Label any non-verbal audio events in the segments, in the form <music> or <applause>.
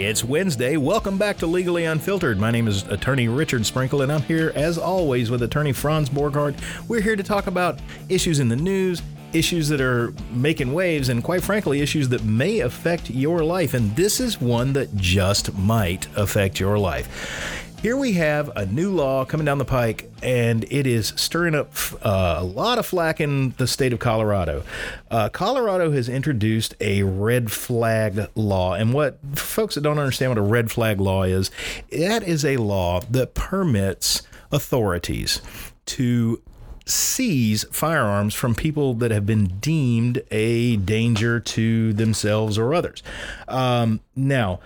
It's Wednesday. Welcome back to Legally Unfiltered. My name is Attorney Richard Sprinkle, and I'm here as always with Attorney Franz Borghardt. We're here to talk about issues in the news, issues that are making waves, and quite frankly, issues that may affect your life. And this is one that just might affect your life. Here we have a new law coming down the pike, and it is stirring up uh, a lot of flack in the state of Colorado. Uh, Colorado has introduced a red flag law, and what folks that don't understand what a red flag law is, that is a law that permits authorities to seize firearms from people that have been deemed a danger to themselves or others. Um, now,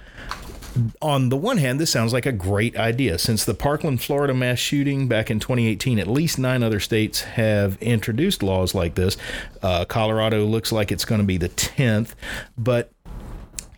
on the one hand, this sounds like a great idea. Since the Parkland, Florida mass shooting back in 2018, at least nine other states have introduced laws like this. Uh, Colorado looks like it's going to be the 10th. But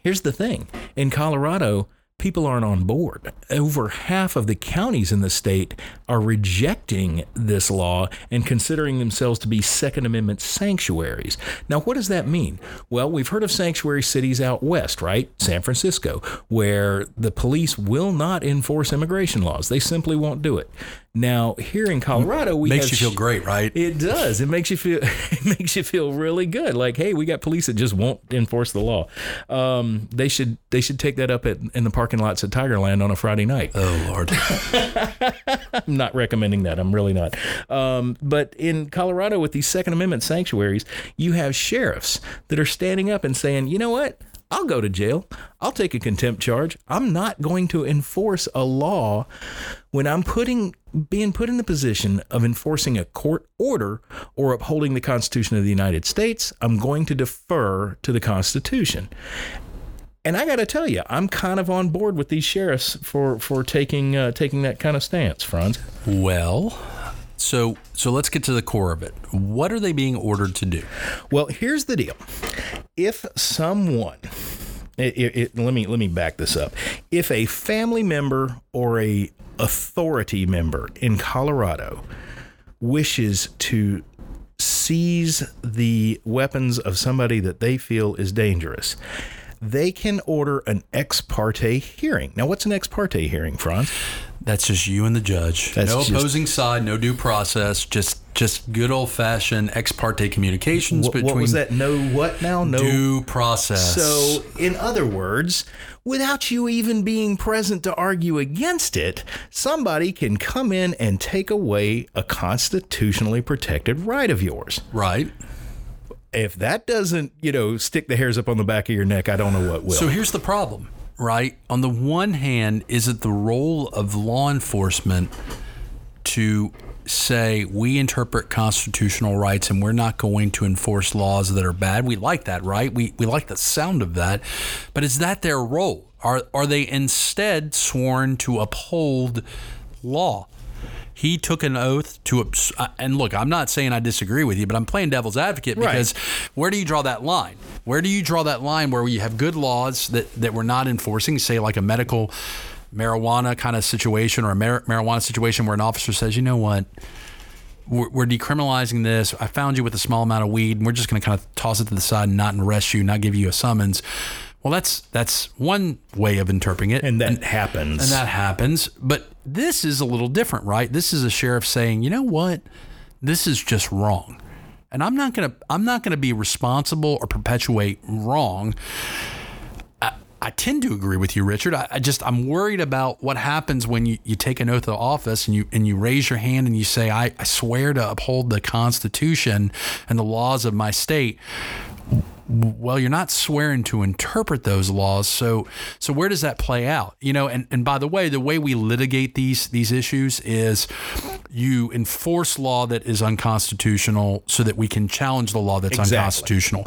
here's the thing in Colorado, people aren't on board. Over half of the counties in the state are rejecting this law and considering themselves to be Second Amendment sanctuaries. Now, what does that mean? Well, we've heard of sanctuary cities out west, right? San Francisco, where the police will not enforce immigration laws. They simply won't do it. Now, here in Colorado, we makes have you feel great, right? It does. It makes you feel. <laughs> It makes you feel really good. Like, hey, we got police that just won't enforce the law. Um, they should. They should take that up at, in the parking lots at Tigerland on a Friday night. Oh Lord. <laughs> I'm not recommending that. I'm really not. Um, but in Colorado, with these Second Amendment sanctuaries, you have sheriffs that are standing up and saying, you know what? I'll go to jail. I'll take a contempt charge. I'm not going to enforce a law when I'm putting being put in the position of enforcing a court order or upholding the Constitution of the United States. I'm going to defer to the Constitution. And I got to tell you, I'm kind of on board with these sheriffs for for taking uh, taking that kind of stance, Franz. Well, so so let's get to the core of it. What are they being ordered to do? Well, here's the deal. If someone it, it, it, let me let me back this up. If a family member or a authority member in Colorado wishes to seize the weapons of somebody that they feel is dangerous, they can order an ex parte hearing. Now, what's an ex parte hearing, Franz? That's just you and the judge. That's no just- opposing side, no due process, just just good old fashioned ex parte communications What, between what was that? No, what now? No due process. So, in other words, without you even being present to argue against it, somebody can come in and take away a constitutionally protected right of yours. right. If that doesn't, you know, stick the hairs up on the back of your neck, I don't know what will. So here's the problem, right? On the one hand, is it the role of law enforcement to say we interpret constitutional rights and we're not going to enforce laws that are bad? We like that, right? We we like the sound of that. But is that their role? Are are they instead sworn to uphold law? He took an oath to, and look, I'm not saying I disagree with you, but I'm playing devil's advocate Right. because where do you draw that line? Where do you draw that line where you have good laws that, that we're not enforcing, say like a medical marijuana kind of situation or a mar- marijuana situation where an officer says, you know what, we're, we're decriminalizing this. I found you with a small amount of weed, and we're just going to kind of toss it to the side and not arrest you, not give you a summons. Well, that's that's one way of interpreting it, and that happens. and that happens. But this is a little different, right? This is a sheriff saying, you know what, this is just wrong, and I'm not gonna I'm not gonna be responsible or perpetuate wrong. I, tend to agree with you, Richard. I, I just I'm worried about what happens when you, you take an oath of office and you and you raise your hand and you say I, I swear to uphold the Constitution and the laws of my state well you're not swearing to interpret those laws so so where does that play out? You know and and by the way the way we litigate these these issues is you enforce law that is unconstitutional so that we can challenge the law that's Exactly. unconstitutional.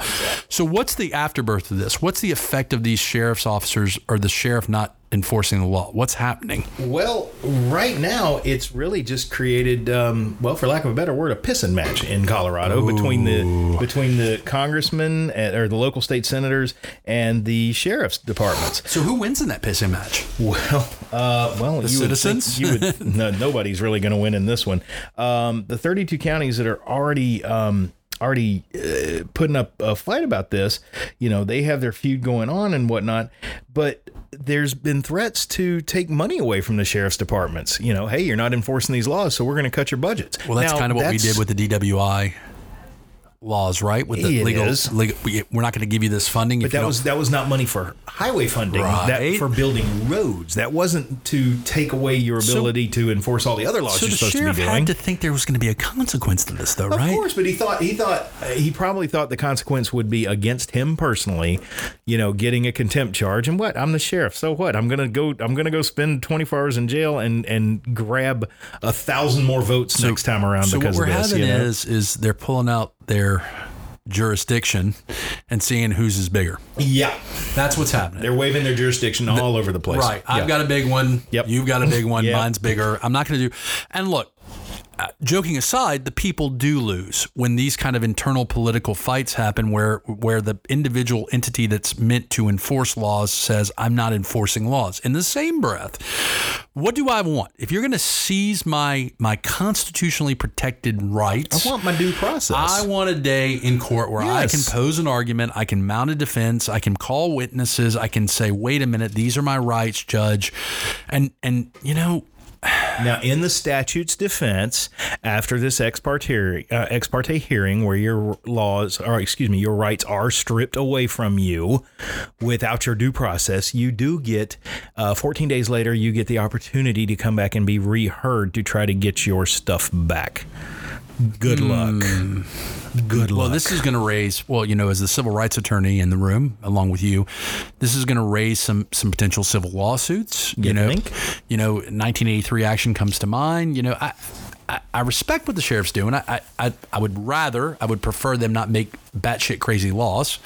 So what's the afterbirth of this? What's the effect of these sheriff's officers or the sheriff not enforcing the law what's happening Well, right now it's really just created, um, well, for lack of a better word, a pissing match in Colorado between the between the congressmen and, or the local state senators and the sheriff's departments. so who wins in that pissing match Well, uh, well, you citizens? Would you would <laughs> no, nobody's really going to win in this one. Um, the 32 counties that are already um, already uh, putting up a fight about this. You know, they have their feud going on and whatnot, but there's been threats to take money away from the sheriff's departments. You know, hey, you're not enforcing these laws, so we're going to cut your budgets. Well, that's Now, kind of what we did with the DWI laws, right? With the It legal, legal, we- we're not going to give you this funding. But that was that was not money for highway funding. Right. That for building roads. That wasn't to take away your ability to enforce all the other laws so you're supposed to be doing. had to think there was going to be a consequence to this, though, Of right? Of course, but he thought he thought he probably thought the consequence would be against him personally, you know, getting a contempt charge. And what? I'm the sheriff, so what? I'm gonna go. I'm gonna go spend 24 hours in jail and and grab a thousand more votes next time around So because what we're of this. having you know? is is they're pulling out their jurisdiction and seeing whose is bigger. yeah, That's what's happening. they're waving their jurisdiction all over the place. Right. I've Yeah. got a big one. Yep. You've got a big one. Yep. Mine's bigger. I'm not going to do. And look, uh, joking aside, the people do lose when these kind of internal political fights happen, where where the individual entity that's meant to enforce laws says, "I'm not enforcing laws." In the same breath, what do I want? If you're going to seize my my constitutionally protected rights, I want my due process. I want a day in court where I can pose an argument, I can mount a defense, I can call witnesses, I can say, "Wait a minute, these are my rights, judge," and and you know, Now, in the statute's defense, after this ex parte, uh, ex parte hearing where your laws, or excuse me, your rights are stripped away from you without your due process, you do get, uh, 14 days later, you get the opportunity to come back and be reheard to try to get your stuff back. Good luck. Good luck. Hmm. well, this is going to raise, well, you know, as the civil rights attorney in the room, along with you, this is going to raise some some potential civil lawsuits. You, You know, think? you know, 1983 action comes to mind. You know, I. I- I respect what the sheriff's doing. I, I, I would rather, I would prefer them not make batshit crazy laws.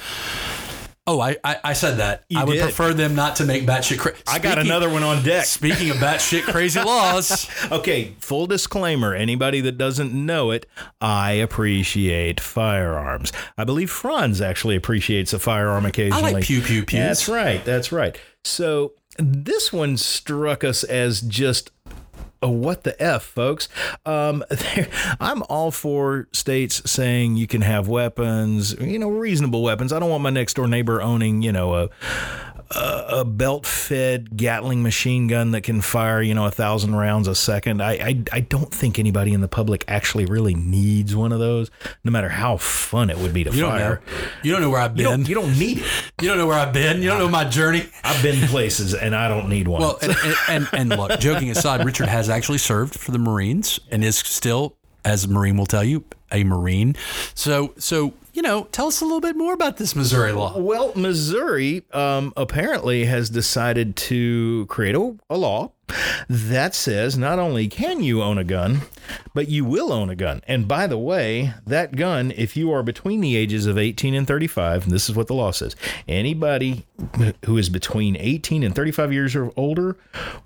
Oh, I, I, I said that. You I would did. prefer them not to make batshit crazy. I got another one on deck. Speaking of batshit crazy <laughs> laws, Okay, full disclaimer anybody that doesn't know it, I appreciate firearms. I believe Franz actually appreciates a firearm occasionally. I like pew pew pews. That's right. That's right. So this one struck us as just what the F, folks. Um, <laughs> I'm all for states saying you can have weapons, you know, reasonable weapons. I don't want my next door neighbor owning, you know, a a, a belt-fed Gatling machine gun that can fire, you know, a thousand rounds a second. I, I I don't think anybody in the public actually really needs one of those, no matter how fun it would be to you don't know. fire. You don't know where I've You been. don't, you don't need it. You don't know where I've been. You don't know my journey. I've been places and I don't need one. Well, and, and, and, and look, joking aside, Richard has actually served for the Marines and is still, as a Marine will tell you, a Marine. So, so you know, tell us a little bit more about this Missouri law. Well, Missouri um, apparently has decided to create a, a law that says not only can you own a gun, but you will own a gun. And by the way, that gun, if you are between the ages of 18 and 35, and this is what the law says anybody who is between 18 and 35 years or older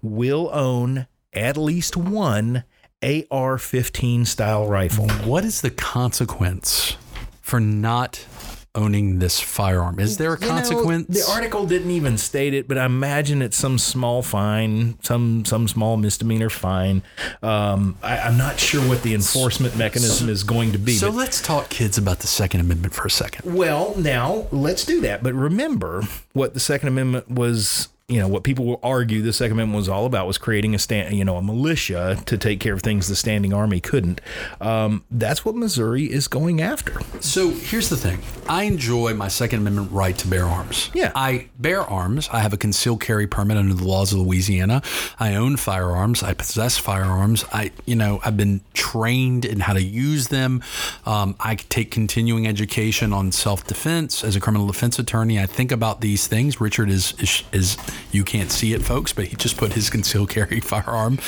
will own at least one AR 15 style rifle. What is the consequence for not owning this firearm? Is there a You know, consequence? the article didn't even state it, but I imagine it's some small fine, some some small misdemeanor fine. Um, I, I'm not sure what the enforcement mechanism is going to be. so but- let's talk kids about the Second Amendment for a second. well, now let's do that. But remember what the Second Amendment was. You know what people will argue the Second Amendment was all about was creating a stand, you know, a militia to take care of things the standing army couldn't. Um, that's what Missouri is going after. So here's the thing. I enjoy my Second Amendment right to bear arms. Yeah. I bear arms. I have a concealed carry permit under the laws of Louisiana. I own firearms. I possess firearms. I, you know, I've been trained in how to use them. Um, I take continuing education on self defense as a criminal defense attorney. I think about these things. Richard is, is, is you can't see it, folks, but he just put his concealed carry <laughs> firearm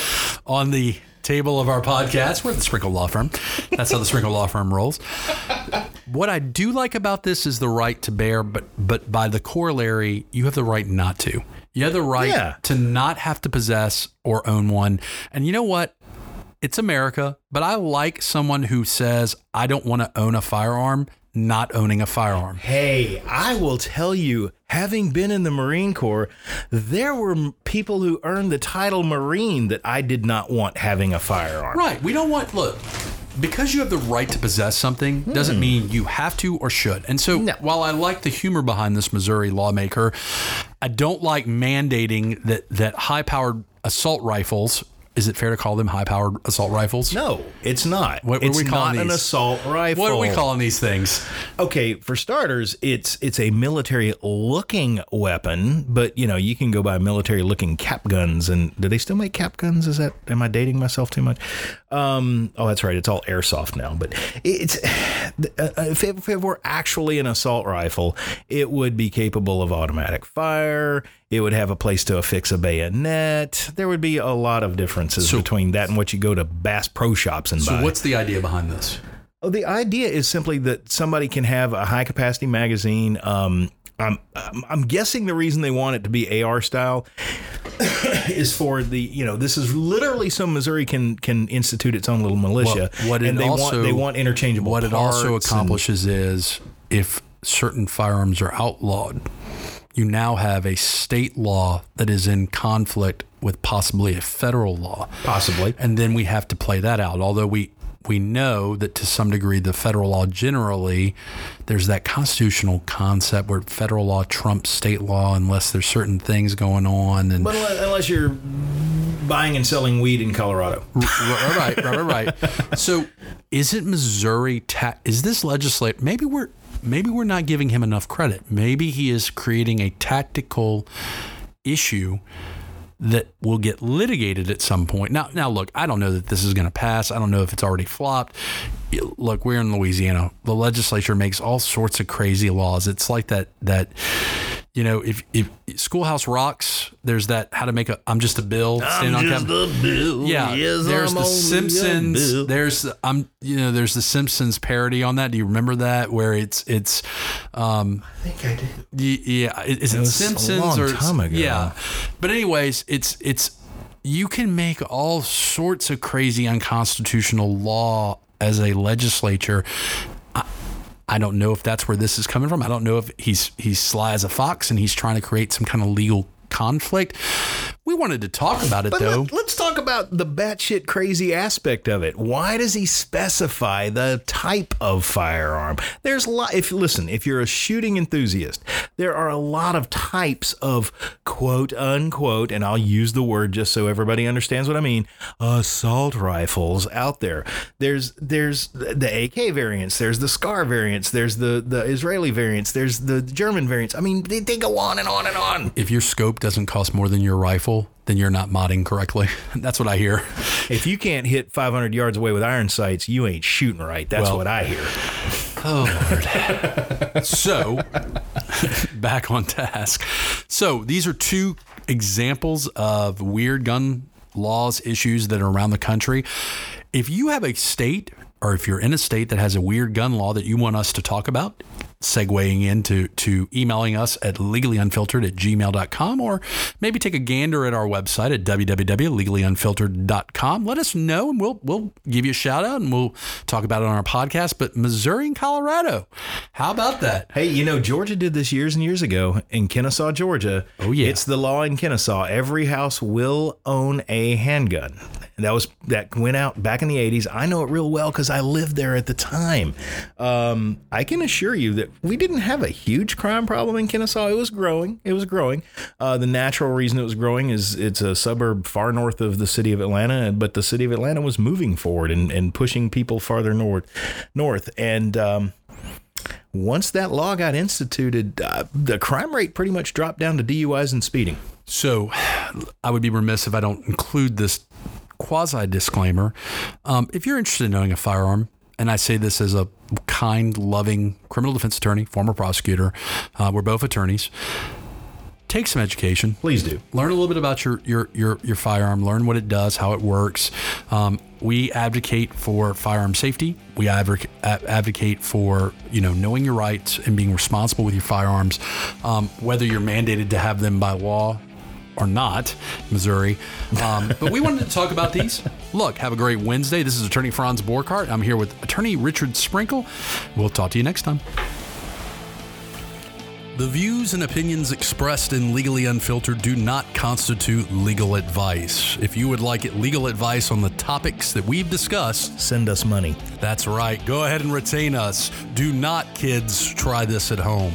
on the table of our podcast. We're the Sprinkle Law Firm. That's how the Sprinkle Law Firm rolls. What I do like about this is the right to bear, but but by the corollary, you have the right not to. You have the right Yeah. to not have to possess or own one. And you know what? It's America, but I like someone who says, I don't want to own a firearm, not owning a firearm. Hey, I will tell you, having been in the Marine Corps, there were people who earned the title Marine that I did not want having a firearm. Right. We don't want, look, because you have the right to possess something doesn't hmm. mean you have to or should. And so, No. while I like the humor behind this Missouri lawmaker, I don't like mandating that that high-powered assault rifles. Is it fair to call them high-powered assault rifles? No, it's not. What- what are it's we calling not an assault rifle. What are we calling these things? Okay, for starters, it's it's a military looking weapon, but you know, you can go buy military looking cap guns and do they still make cap guns? Is that am I dating myself too much? Um, oh, that's right. It's all airsoft now, but it's uh, if it, if it were actually an assault rifle, it would be capable of automatic fire. It would have a place to affix a bayonet. There would be a lot of differences between that and what you go to Bass Pro Shops and So, buy. So, what's the idea behind this? Oh, the idea is simply that somebody can have a high capacity magazine. Um, I'm, I'm I'm guessing the reason they want it to be AR style <coughs> is for the you know this is literally so Missouri can can institute its own little militia. What- what it and they also- want they want interchangeable. What it also parts and- accomplishes is if certain firearms are outlawed, you now have a state law that is in conflict with possibly a federal law. possibly. And then we have to play that out. Although we we know that to some degree the federal law generally there's that constitutional concept where federal law trumps state law unless there's certain things going on and But unless unless you're buying and selling weed in Colorado. right, right, right, right, right. So, is it Missouri? Ta- is this legislate? Maybe we're maybe we're not giving him enough credit. Maybe he is creating a tactical issue that will get litigated at some point. Now, now look, I don't know that this is going to pass. I don't know if it's already flopped. Look, we're in Louisiana. The legislature makes all sorts of crazy laws. It's like that that you know, if if Schoolhouse Rocks, there's that how to make a I'm just a bill standing on cap- a bill. yeah, there's the Simpsons. There's I'm you know there's the Simpsons parody on that. Do you remember that where it's it's um I think I did. y- yeah is it was a Simpsons long or time ago. yeah, but anyways it's it's you can make all sorts of crazy unconstitutional law as a legislature. I, don't know if that's where this is coming from. I don't know if he's he's sly as a fox and he's trying to create some kind of legal conflict. We wanted to talk about it But though. let, us talk about the batshit crazy aspect of it. Why does he specify the type of firearm? There's a lot. If listen, if you're a shooting enthusiast, there are a lot of types of quote unquote, and I'll use the word just so everybody understands what I mean. Assault rifles out there. There's there's the AK variants. There's the Scar variants. There's the the Israeli variants. There's the German variants. I mean, they, they go on and on and on. if your scope doesn't cost more than your rifle, then you're not modding correctly. <laughs> That's what I hear. If you can't hit 500 yards away with iron sights, you ain't shooting right. That's Well- what I hear. <laughs> Oh Lord. so <laughs> back on task. So these are two examples of weird gun laws issues that are around the country. If you have a state or if you're in a state that has a weird gun law that you want us to talk about, segueing into to emailing us at legallyunfiltered at gmail.com or maybe take a gander at our website at www.legallyunfiltered.com. Let us know and we'll we'll give you a shout out and we'll talk about it on our podcast. But Missouri and Colorado, how about that? Hey, you know, Georgia did this years and years ago in Kennesaw, Georgia. Oh, yeah. It's the law in Kennesaw. Every house will own a handgun. And that was that went out back in the 80s. I know it real well because I lived there at the time. Um, I can assure you that we didn't have a huge crime problem in Kennesaw. It was growing. It was growing. Uh, the natural reason it was growing is it's a suburb far north of the city of Atlanta, but the city of Atlanta was moving forward and, and pushing people farther north. North and um, once that law got instituted, uh, the crime rate pretty much dropped down to DUIs and speeding. So I would be remiss if I don't include this quasi disclaimer. Um, if you're interested in owning a firearm, and I say this as a kind, loving criminal defense attorney, former prosecutor, uh, we're both attorneys. Take some education. Please do. Learn a little bit about your your your, your firearm. Learn what it does, how it works. Um, we advocate for firearm safety. We advocate for you know knowing your rights and being responsible with your firearms, um, whether you're mandated to have them by law or not, Missouri. Um, but we wanted to talk about these. Look, have a great Wednesday. This is Attorney Franz Borghardt. I'm here with Attorney Richard Sprinkle. We'll talk to you next time. The views and opinions expressed in Legally Unfiltered do not constitute legal advice. If you would like legal advice on the topics that we've discussed, Send us money. that's right. Go ahead and retain us. Do not, kids, try this at home.